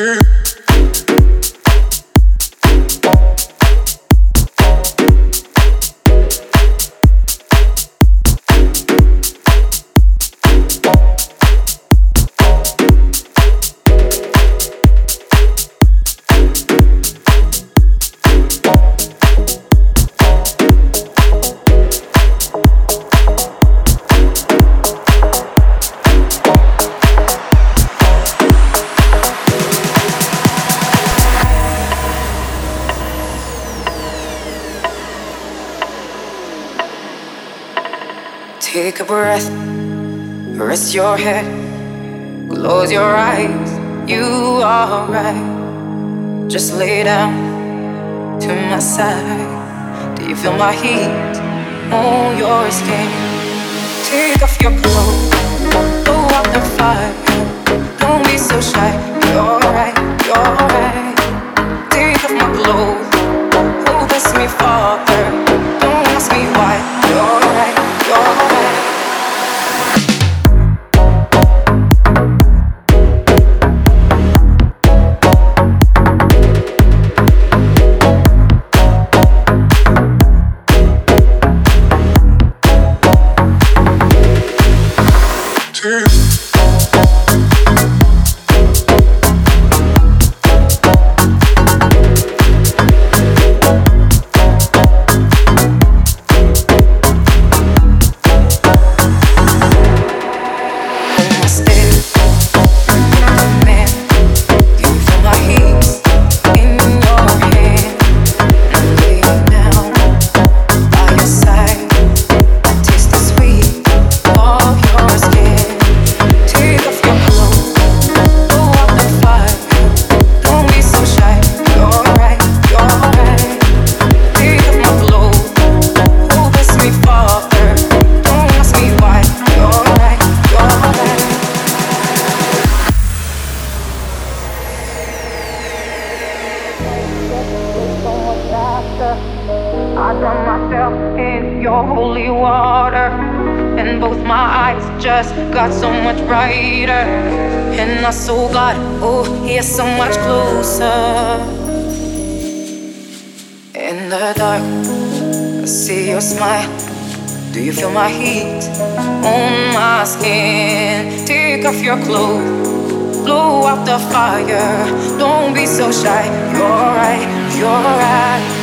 Cheap. Take a breath, rest your head, close your eyes. You are right. Just lay down to my side. Do you feel my heat on your skin? Take off your clothes, Father, in your holy water, and both my eyes just got so much brighter. And I saw God, oh, is so much closer. In the dark, I see your smile. Do you feel my heat on my skin? Take off your clothes, blow out the fire. Don't be so shy. You're right, you're right.